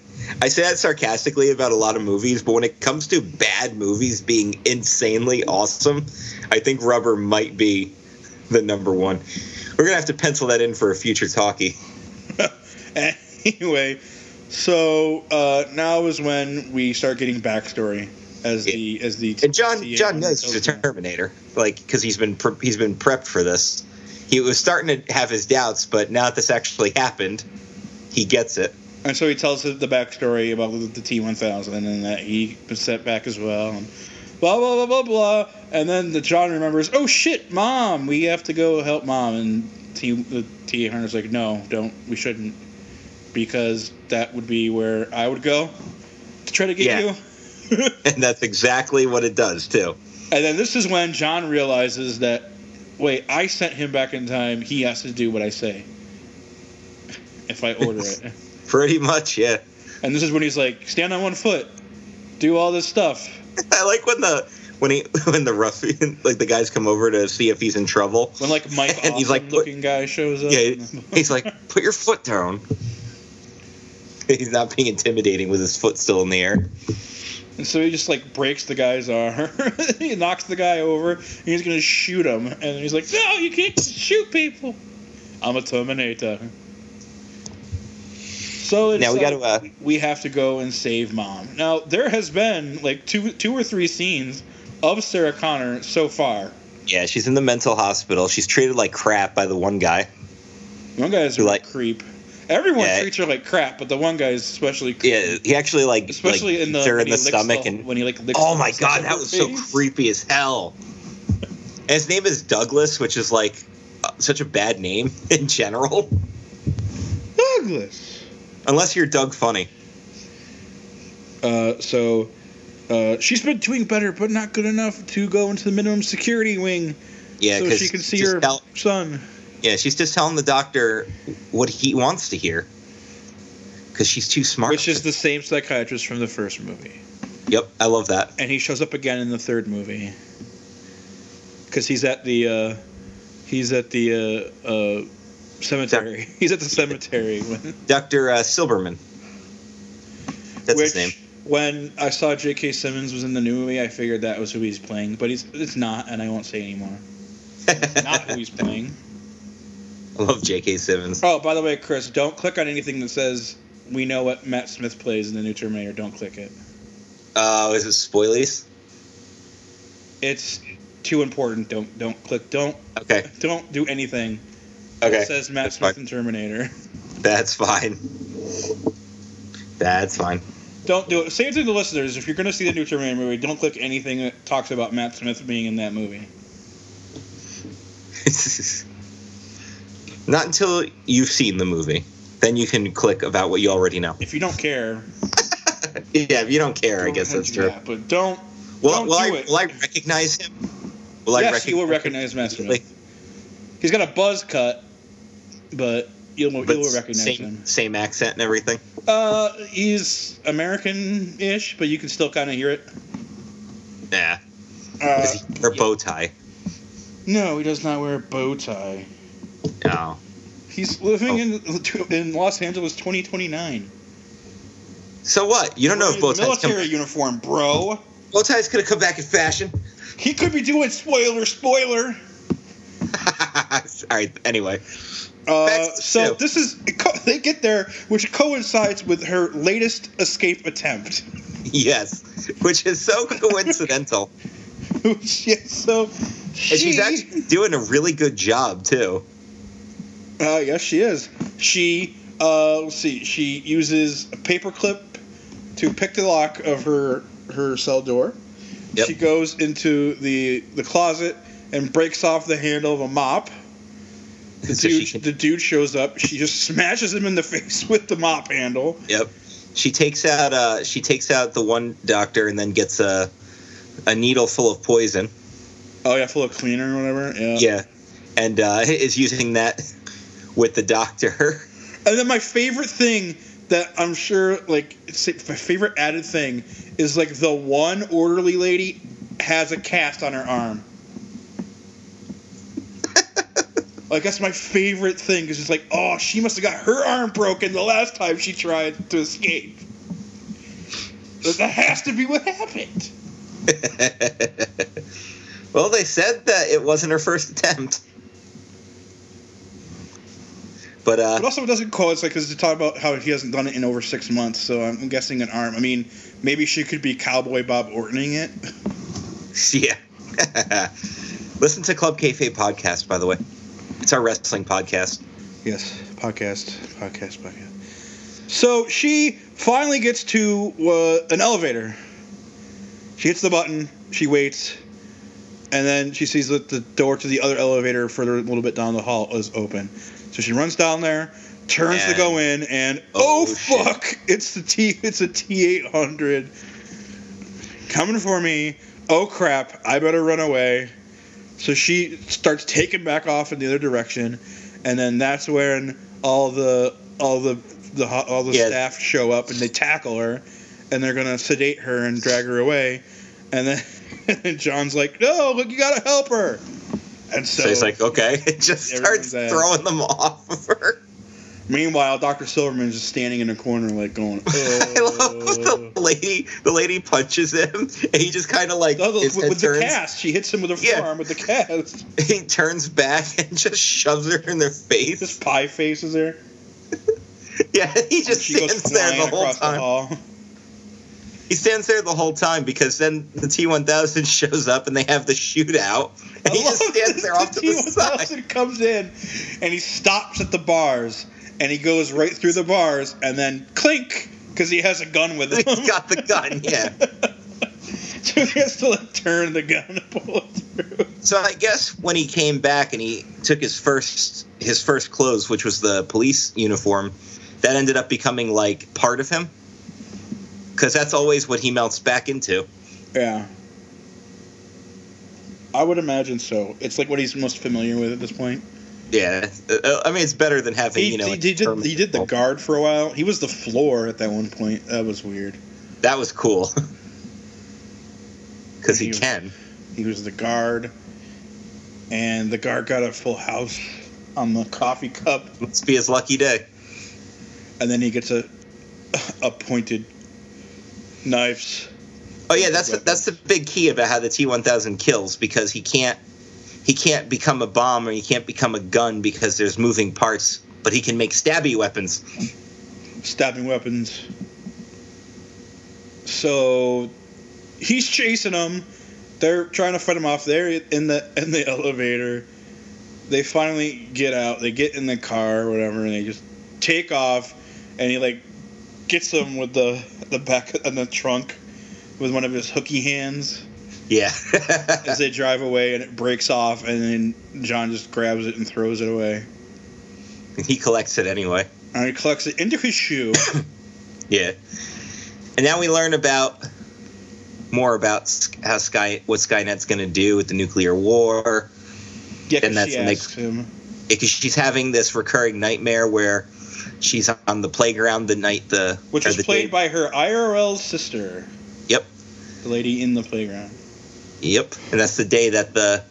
I say that sarcastically about a lot of movies, but when it comes to bad movies being insanely awesome, I think Rubber might be the number one. We're gonna have to pencil that in for a future talkie. anyway, so uh, now is when we start getting backstory as the as the And John the- John knows he's a Terminator, like because he's been pre- he's been prepped for this. He was starting to have his doubts, but now that this actually happened, he gets it. And so he tells the backstory about the, the T1000 and that he was set back as well. And blah, blah, blah, blah, blah. And then the John remembers, oh shit, mom, we have to go help mom. And T, the T800's like, no, don't, we shouldn't. Because that would be where I would go to try to get Yeah. you. And that's exactly what it does too. and then this is when John realizes that, wait, I sent him back in time. He has to do what I say. If I order it. Pretty much, yeah. And this is when he's like, stand on one foot, do all this stuff. I like when the when he when the ruffian like the guys come over to see if he's in trouble. When like Mike And he's awesome like, put- looking guy shows up. Yeah, he's like, put your foot down. He's not being intimidating with his foot still in the air. and so he just like breaks the guy's arm. he knocks the guy over. And he's gonna shoot him. And he's like, no, you can't shoot people. I'm a Terminator. So it's Now we like, gotta, uh, we have to go and save mom. Now there has been like two two or three scenes of Sarah Connor so far. Yeah, she's in the mental hospital. She's treated like crap by the one guy. One guy is a Like- creep. Everyone Yeah. treats her like crap, but the one guy is especially creepy. Yeah, he actually like especially like, in the her when in the stomach the- and when he like licks oh my god, that her was so creepy as hell. And his name is Douglas, which is like uh, such a bad name in general, Douglas. Unless you're Doug Funnie. Uh, so uh, she's been doing better, but not good enough to go into the minimum security wing Yeah, so she can see her son. yeah, she's just telling the doctor what he wants to hear. Because she's too smart. Which is the same psychiatrist from the first movie. Yep, I love that. And he shows up again in the third movie. Because he's at the uh, he's at the uh, uh, cemetery. He's at the cemetery when Dr. Uh, Silberman. That's which his name. when I saw J.K. Simmons was in the new movie, I figured that was who he's playing, but he's it's not, and I won't say anymore. not who he's playing. I love J.K. Simmons. Oh, by the way, Chris, don't click on anything that says we know what Matt Smith plays in the new Terminator. Don't click it. Oh, is it spoilies? It's too important. Don't don't click. Don't Okay, don't do anything. Okay. Says Matt Smith in Terminator. That's fine. That's fine. Don't do it. Say it to the listeners. If you're going to see the new Terminator movie, don't click anything that talks about Matt Smith being in that movie. Not until you've seen the movie. Then you can click about what you already know. If you don't care, Yeah, if you don't care, I guess that's true. that, but don't. Well, don't will, do I, it. will I recognize him? Will I yes, you will recognize Matt Smith. He's got a buzz cut, but you'll, But you'll recognize same, him. same accent and everything. Uh, he's American-ish, but you can still kind of hear it. Yeah. Uh, Does he wear a yeah. bow tie? no, he does not wear a bow tie. No. He's living Oh. in in Los Angeles 2029. So what? You don't know if bow ties military come. uniform, bro. Bow ties could have come back in fashion. He could be doing spoiler, spoiler. All right. Anyway. Uh, so this is they get there, which coincides with her latest escape attempt. Yes. Which is so coincidental. yeah, so And she's actually doing a really good job too. uh, yes, she is. She uh, let's see, she uses a paperclip to pick the lock of her her cell door. Yep. She goes into the the closet and breaks off the handle of a mop. The, So dude, the dude shows up. She just smashes him in the face with the mop handle. Yep. She takes out uh she takes out the one doctor and then gets a a needle full of poison. Oh yeah, full of cleaner or whatever. Yeah. Yeah. And uh is using that with the doctor. And then my favorite thing that I'm sure, like, my favorite added thing is like the one orderly lady has a cast on her arm. Like that's my favorite thing because it's like, oh, she must have got her arm broken the last time she tried to escape. That that has to be what happened. well, they said that it wasn't her first attempt. But uh But also, it doesn't cause like because they talk about how he hasn't done it in over six months. So I'm guessing an arm. I mean, maybe she could be Cowboy Bob Ortoning it. yeah. Listen to Club Kayfabe podcast, by the way. It's our wrestling podcast. Yes, podcast, podcast, podcast. So she finally gets to uh, an elevator. She hits the button. She waits, and then she sees that the door to the other elevator further a little bit down the hall is open. So she runs down there, turns to go in, and oh, Oh, shit. fuck! It's the T. It's a T eight hundred coming for me. Oh crap! I better run away. So she starts taking back off in the other direction, and then that's when all the all the the all the Yeah. staff show up and they tackle her, and they're gonna sedate her and drag her away, and then and John's like, "No, look, you gotta help her," and so, So, he's like, okay. It just starts throwing them off of her. Meanwhile, Doctor Silverman's just standing in a corner like going, I love "Oh." the uh. lady. The lady punches him, and he just kind of like Oh, his with, with the cast, she hits him with her Yeah. forearm with the cast. He turns back and just shoves her in the face. This pie face is there. Yeah, he just stands there the whole across the time. He stands there the whole time because then the T1000 shows up and they have the shootout, and he just stands there off to the side. T1000 comes in and he stops at the bars and he goes right through the bars and then clink because he has a gun with him. He's got the gun, yeah. so he has to like turn the gun and pull it through. So I guess when he came back and he took his first his first clothes, which was the police uniform, that ended up becoming like part of him. Because that's always what he melts back into. Yeah. I would imagine so. It's like what he's most familiar with at this point. Yeah, Uh, I mean it's better than having He, you know. he, he did, he did the guard for a while. He was the floor at that one point. That was weird. That was cool. Because he He was- can. He was the guard, and the guard got a full house on the coffee cup, Must be his lucky day. and then he gets a a pointed knives. Oh yeah, that's the, that's the big key about how the T1000 kills because he can't he can't become a bomb or he can't become a gun because there's moving parts, but he can make stabby weapons. stabbing weapons. So he's chasing them. They're trying to fight him off. They're in the in the elevator. They finally get out. They get in the car or whatever, and they just take off. And he like gets them with the the back and the trunk with one of his hooky hands Yeah. as they drive away, and it breaks off. And then John just grabs it and throws it away. he collects it anyway. And he collects it into his shoe. Yeah. And now we learn about more about how Sky what Skynet's going to do with the nuclear war. Yeah, And that's she they- him. Because she's having this recurring nightmare where she's on the playground the night the Which the played day- by her IRL sister. Yep. The lady in the playground. Yep, and that's the day that the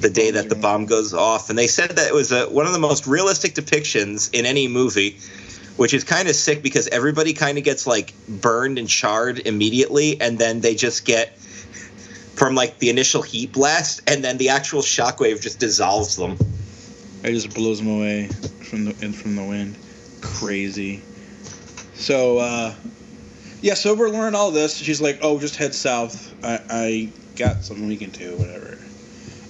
the day that the bomb goes off. And they said that it was a, one of the most realistic depictions in any movie, which is kind of sick because everybody kind of gets like burned and charred immediately, and then they just get from like the initial heat blast, and then the actual shockwave just dissolves them. It just blows them away from the from the wind. Crazy. So uh yeah, so we're learning all this. She's like, "Oh, just head south. I, I got something we can do, whatever."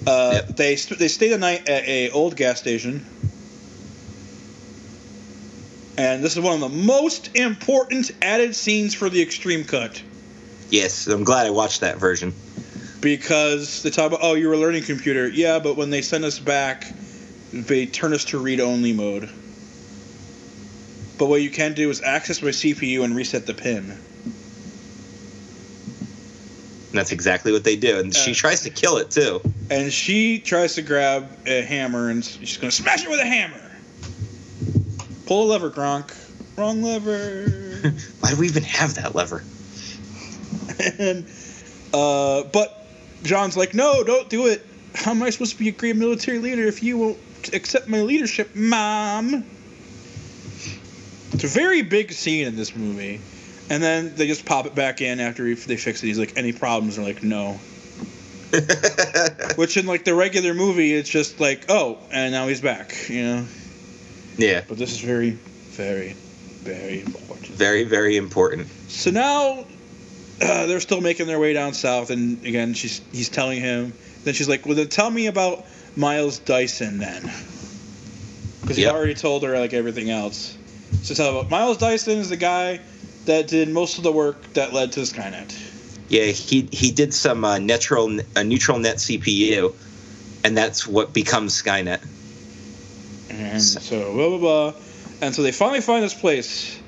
Uh, Yep. They st- they stay the night at a old gas station, and this is one of the most important added scenes for the extreme cut. Yes, I'm glad I watched that version. because they talk about oh you were learning computer yeah but when they send us back they turn us to read only mode but what you can do is access my cpu and reset the pin. And that's exactly what they do, and she Uh, tries to kill it too. and she tries to grab a hammer and she's going to smash it with a hammer. Pull a lever Kronk. Wrong lever. Why do we even have that lever? and uh, but john's like no don't do it. How am i supposed to be a great military leader if you won't accept my leadership mom it's a very big scene in this movie and then they just pop it back in after he- they fix it he's like any problems they're like no which in like the regular movie it's just like oh and now he's back you know yeah, but this is very very very important very very important. so now uh, they're still making their way down south, and again, she's he's telling him. Then she's like, "Well, then tell me about Miles Dyson then," because he Yep. already told her like everything else. So tell about Miles Dyson is the guy that did most of the work that led to Skynet. Yeah, he he did some uh, neural a neural net CPU, and that's what becomes Skynet. And so blah blah blah, and so they finally find this place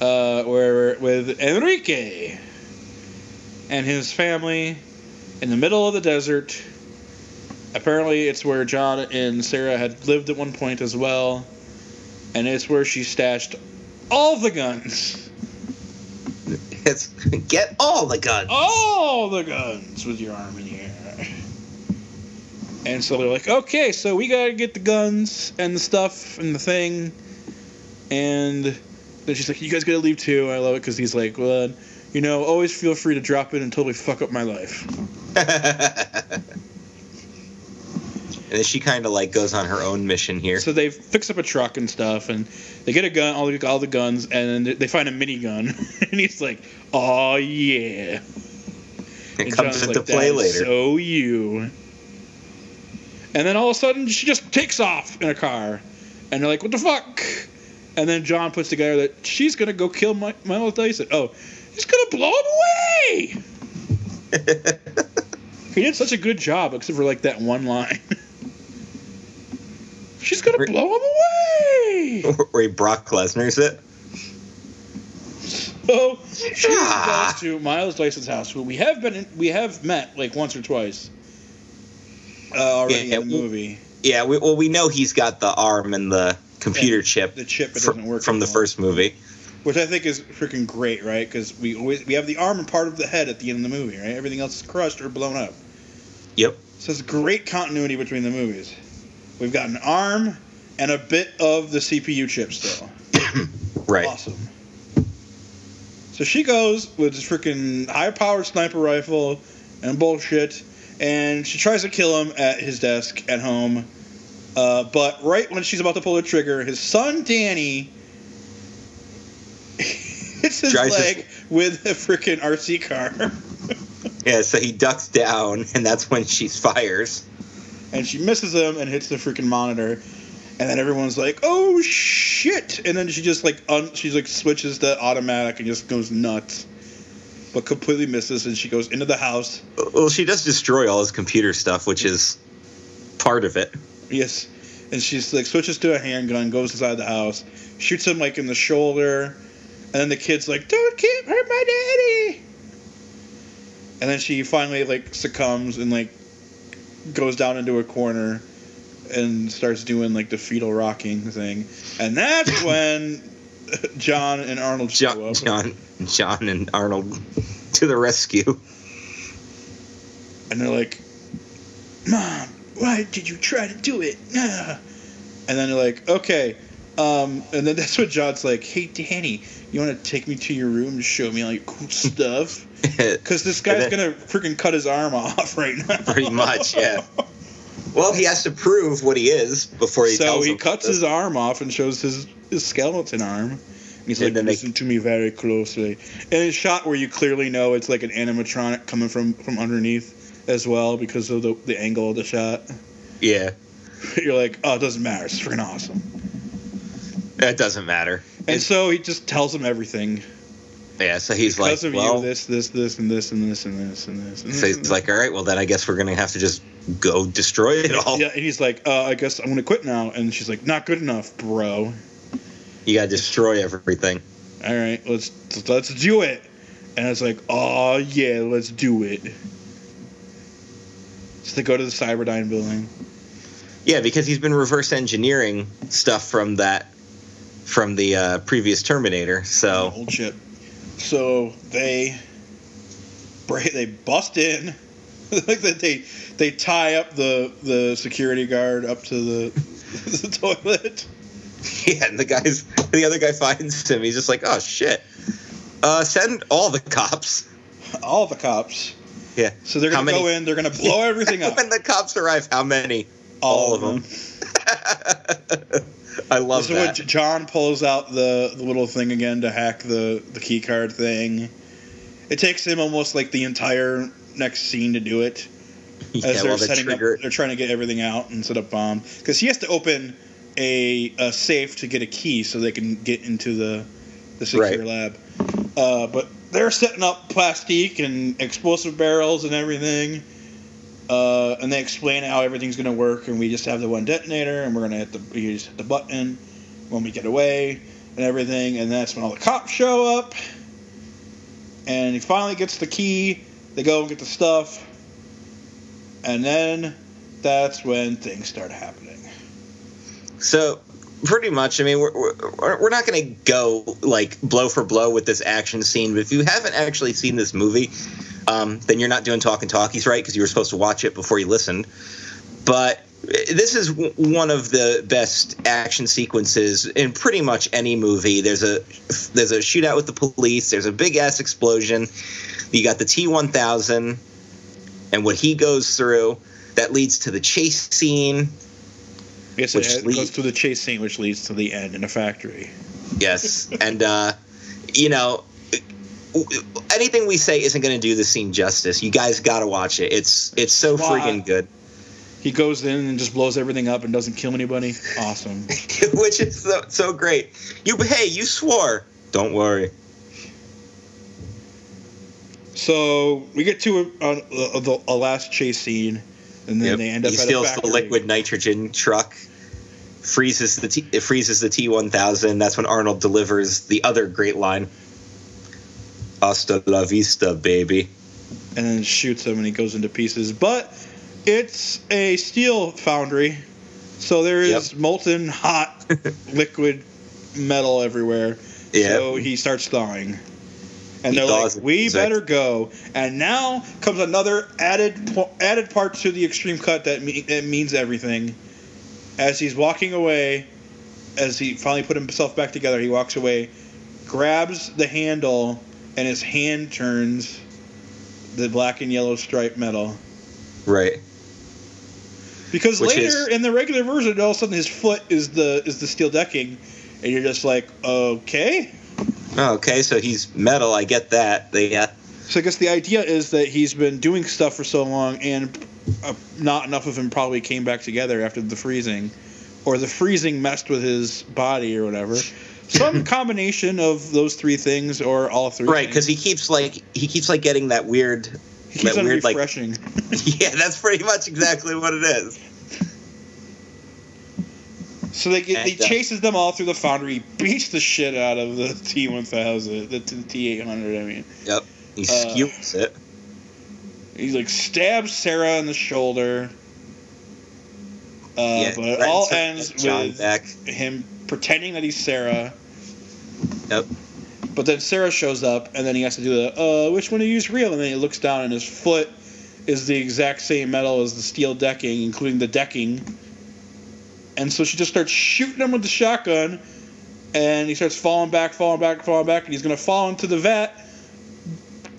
uh, where with Enrique and his family in the middle of the desert. Apparently, it's where John and Sarah had lived at one point as well, and it's where she stashed all the guns, It's get all the guns. all the guns with your arm in the air. And so they're like, okay, so we gotta get the guns and the stuff and the thing. And then she's like, you guys gotta leave too. I love it because he's like, well, you know, always feel free to drop in and totally fuck up my life. and then she kind of like goes on her own mission here. So they fix up a truck and stuff, and they get a gun, all the all the guns, and then they find a minigun, and he's like, "Oh yeah." it And comes John's into like, play later. So you. And then all of a sudden, she just takes off in a car, and they're like, "What the fuck?" And then John puts together that she's gonna go kill Mi- Miles Dyson. Oh, he's gonna blow him away. He did such a good job, except for like that one line. Re- blow him away. Where Brock Lesnar's it. So she Ah. goes to Miles Dyson's house, who we have been in, we have met like once or twice uh, already Yeah, in the we- movie. Yeah, we, well, we know he's got the arm and the computer Yeah, chip The chip fr- doesn't work from the first movie. which I think is freaking great, right? Because we always we have the arm and part of the head at the end of the movie, right? Everything else is crushed or blown up. Yep. So it's great continuity between the movies. We've got an arm and a bit of the CPU chip still. Right. Awesome. So she goes with this freaking high-powered sniper rifle and bullshit, and she tries to kill him at his desk at home. Uh, but right when she's about to pull the trigger, his son Danny hits his Drives his- leg with a freaking RC car, Yeah, so he ducks down, and that's when she fires. and she misses him and hits the freaking monitor. And then everyone's like, "Oh shit!" And then she just like un- she's like switches to automatic and just goes nuts, but completely misses. And she goes into the house. Well, she does destroy all his computer stuff, which is part of it. Yes, and she's like switches to a handgun, goes inside the house, shoots him like in the shoulder, and then the kid's like, "Don't keep hurt my daddy." And then she finally like succumbs and like goes down into a corner and starts doing like the fetal rocking thing, and that's when John and Arnold show John, up. John, John, and Arnold to the rescue. and they're like, "Mom, why did you try to do it?" Nah. And then they're like, "Okay." Um, and then that's what John's like, "Hey, Danny, you want to take me to your room to show me all your cool stuff?" Because this guy's then- gonna freaking cut his arm off right now. Pretty much, yeah. Well, he has to prove what he is before he so he cuts this. his arm off and shows his, his skeleton arm. And he's And like, then they- listen to me very closely. And it's shot where you clearly know it's like an animatronic coming from, from underneath as well because of the, the angle of the shot. Yeah, You're like, oh, it doesn't matter. It's freaking awesome. that doesn't matter. And so he just tells him everything. Yeah, so he's like, of well, you, this, this, this, and this, and this, and this, and this. And so this, he's like, all right, well then I guess we're gonna have to just go destroy it all. yeah, and he's like, uh, I guess I'm gonna quit now. And she's like, not good enough, bro. You gotta destroy everything. All right, let's let's do it. And it's like, oh yeah, let's do it. So they go to the Cyberdyne building. Yeah, because he's been reverse engineering stuff from that from the uh, previous Terminator. So old ship. So they break, they bust in, like that they they tie up the the security guard up to the the toilet. yeah, and the guys, the other guy finds him. He's just like, oh shit. Uh, send all the cops. All the cops. Yeah. So they're gonna go in. They're gonna blow everything up. when the cops arrive, how many? all of them. I love This is when that. J- John pulls out the, the little thing again to hack the, the key card thing. It takes him almost like the entire next scene to do it. yeah, As they're setting trigger. up, they're trying to get everything out and set up bomb because he has to open a, a safe to get a key so they can get into the the secure Right. lab. Uh, but they're setting up plastic and explosive barrels and everything. Uh, and they explain how everything's going to work, and we just have the one detonator, and we're going to hit the hit the button when we get away and everything. And that's when all the cops show up, and he finally gets the key. They go and get the stuff, and then that's when things start happening. So pretty much, I mean, we're we're, we're not going to go like blow for blow with this action scene. But if you haven't actually seen this movie, um, then you're not doing talking talkies right because you were supposed to watch it before you listened. But this is one of the best action sequences in pretty much any movie. There's a there's a shootout with the police. There's a big ass explosion. You got the T1000 and what he goes through. that leads to the chase scene. Yes, Which it lead- goes through the chase scene, which leads to the end in a factory. Yes, and uh, you know, anything we say isn't going to do the scene justice. You guys got to watch it. It's it's so Well, I- friggin' good, He goes in and just blows everything up and doesn't kill anybody. Awesome. which is so, so great. You hey, you swore. Don't worry. So we get to a, a, a, a last chase scene, and then Yep. they end up he steals the liquid nitrogen truck, freezes the T, it freezes the T one thousand. That's when Arnold delivers the other great line. Hasta la vista, baby. and then shoots him, and he goes into pieces. But it's a steel foundry, so there is molten hot liquid metal everywhere. Yeah. So he starts thawing. And they're like, "We like- better go." And now comes another added added part to the extreme cut that, me- that means everything. As he's walking away, as he finally put himself back together, he walks away, grabs the handle, and his hand turns the black and yellow striped metal. Right. Because Which later is- in the regular version, all of a sudden his foot is the is the steel decking, and you're just like, okay. Oh, okay, so he's metal. I get that. They uh, So I guess the idea is that he's been doing stuff for so long, and uh, not enough of him probably came back together after the freezing, or the freezing messed with his body or whatever. Some combination of those three things, or all three. right because he keeps like he keeps like getting that weird. that weird, like- refreshing. Yeah, that's pretty much exactly what it is. So they get, he And, uh, chases them all through the foundry, beats the shit out of the T one thousand, the T eight hundred. I mean, Yep. He Uh, it. he like stabs Sarah in the shoulder. Uh, yeah, but it all ends with back. him pretending that he's Sarah. Yep. But then Sarah shows up, and then he has to do the, uh, which one do you use real? And then he looks down, and his foot is the exact same metal as the steel decking, including the decking. And so she just starts shooting him with the shotgun, and he starts falling back, falling back, falling back, and he's going to fall into the vat.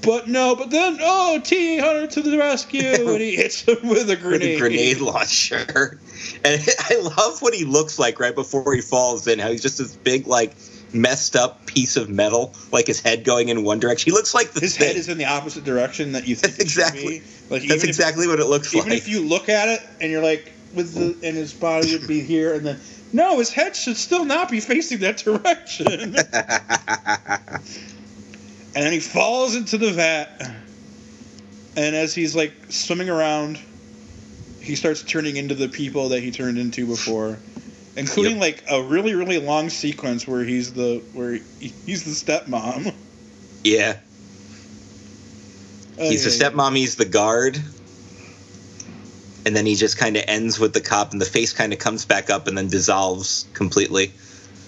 But no, but then, oh, T 800 to the rescue, and he hits him with a grenade, With a grenade. launcher. And I love what he looks like right before he falls in. How he's just this big, like, messed up piece of metal, like his head going in one direction. He looks like the His thing. head is in the opposite direction that you think That's it exactly- be. Like, That's even if- exactly what it looks even like. Even if you look at it and you're like with the and his body would be here and then no his head should still not be facing that direction and then he falls into the vat and as he's like swimming around he starts turning into the people that he turned into before including Yep. like a really really long sequence where he's the where he, he's the stepmom yeah. Oh, He's the yeah, yeah. stepmom, he's the guard. And then he just kind of ends with the cop, and the face kind of comes back up and then dissolves completely.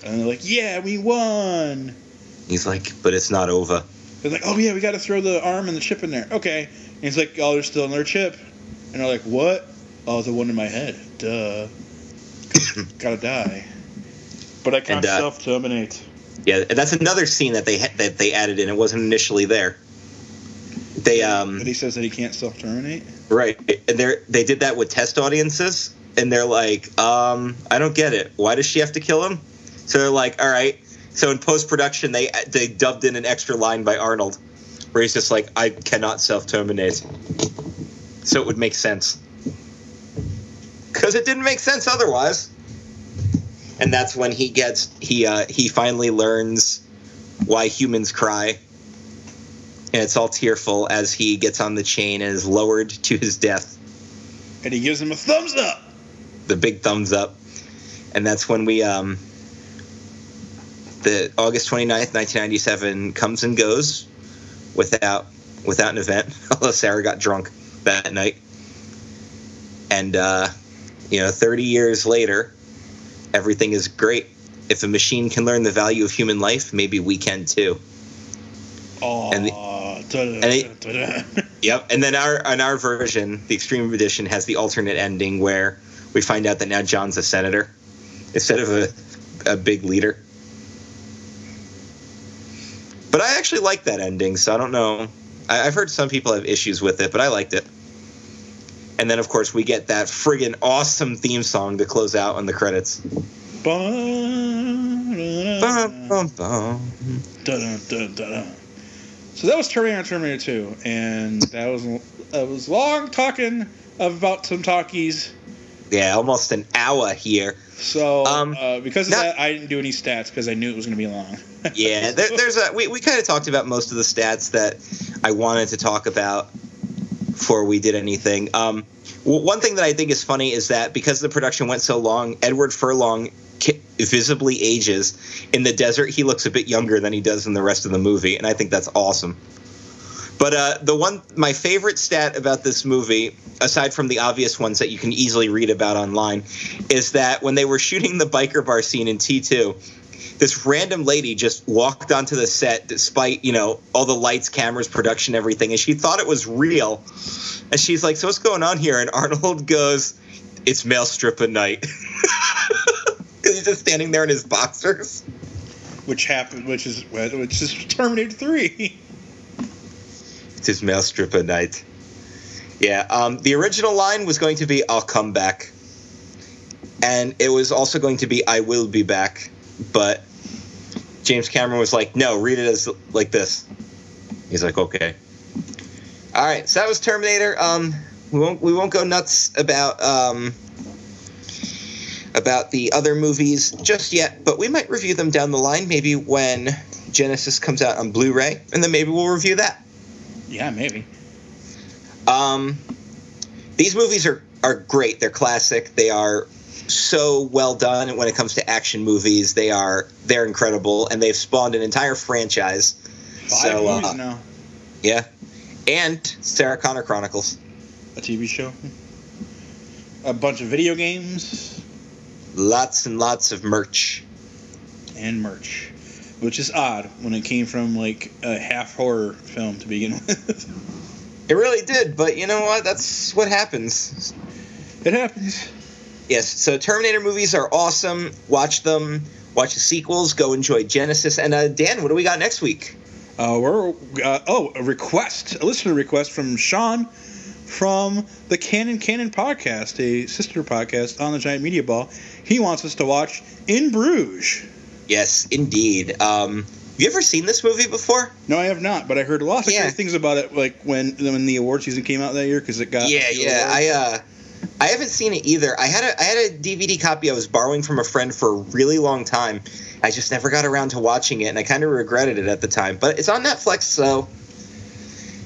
and they're like yeah we won He's like, but it's not over. They're like, oh yeah, we got to throw the arm and the chip in there. Okay. And he's like, oh, there's still another chip. And they're like, what? Oh, the one in my head. Duh. Gotta die. But I can't uh, self terminate. Yeah, and that's another scene that they ha- that they added in. It wasn't initially there. They um But he says that he can't self terminate. right, and they they did that with test audiences, and they're like, um, I don't get it. Why does she have to kill him? So they're like, all right. So in post production, they they dubbed in an extra line by Arnold, where he's just like, I cannot self terminate. So it would make sense. Because it didn't make sense otherwise. And that's when he gets he uh, he finally learns why humans cry. And it's all tearful as he gets on the chain and is lowered to his death. And he gives him a thumbs up. The big thumbs up. And that's when we um the August 29th, 1997 comes and goes without without an event. Although Sarah got drunk that night. And uh you know, 30 years later, everything is great. If a machine can learn the value of human life, maybe we can too. Oh, And it- Yep. And then our on our version, the Extreme Edition has the alternate ending where we find out that now John's a senator instead of a a big leader. But I actually like that ending, so I don't know. I, I've heard some people have issues with it, but I liked it. And then, of course, we get that friggin' awesome theme song to close out on the credits. Bum, bum, bum. Dun, dun, dun, dun. So that was Terminator Terminator 2, and that was that was long talking about some talkies. Yeah, almost an hour here. So Um, uh, because of not- that, I didn't do any stats because I knew it was going to be long. Yeah, there, there's a we, we kind of talked about most of the stats that I wanted to talk about before we did anything. Um, one thing that I think is funny is that because the production went so long, Edward Furlong visibly ages. In the desert, he looks a bit younger than he does in the rest of the movie, and I think that's awesome. But uh, the one, my favorite stat about this movie, aside from the obvious ones that you can easily read about online, is that when they were shooting the biker bar scene in T2, this random lady just walked onto the set despite you know all the lights cameras production everything and she thought it was real and she's like so what's going on here and arnold goes it's male strip at night he's just standing there in his boxers. Which happened, which is which is Terminator 3. it's his male stripper night. Yeah um, the original line was going to be i'll come back. And it was also going to be i will be back. But james cameron was like no read it as like this. He's like okay. All right so that was terminator. Um, we won't we won't go nuts about um, about the other movies just yet but we might review them down the line maybe when Genisys comes out on blu-ray and then maybe we'll review that yeah, maybe. um, these movies are are great. They're classic. They are so well done when it comes to action movies. They are they're incredible, and they've spawned an entire franchise. Five So, uh, movies now. Yeah, and Sarah Connor Chronicles. A TV show. A bunch of video games Lots and lots of merch. and merch, which is odd when it came from like a half horror film to begin with. It really did, but you know what? That's what happens. it happens. Yes, so Terminator movies are awesome. Watch them. Watch the sequels. Go enjoy Genisys. And uh, Dan, what do we got next week? Uh, we're uh, oh a request, a listener request from Sean from the Canon Canon podcast, a sister podcast on the Giant Media Ball. He wants us to watch In Bruges. Yes, indeed. Um, you ever seen this movie before? No, I have not, but I heard lots of Yeah. great things about it. Like when when the award season came out that year, because it got yeah, yeah. I uh, I haven't seen it either. I had a I had a DVD copy I was borrowing from a friend for a really long time. I just never got around to watching it, and I kind of regretted it at the time. But it's on Netflix, so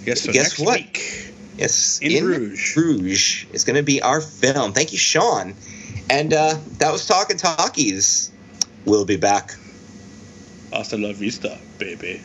Guess, so guess next what? week. Yes, In Bruges. Bruges is going to be our film. Thank you, Sean. And uh, that was Talking Talkies. We'll be back. Hasta la vista, baby.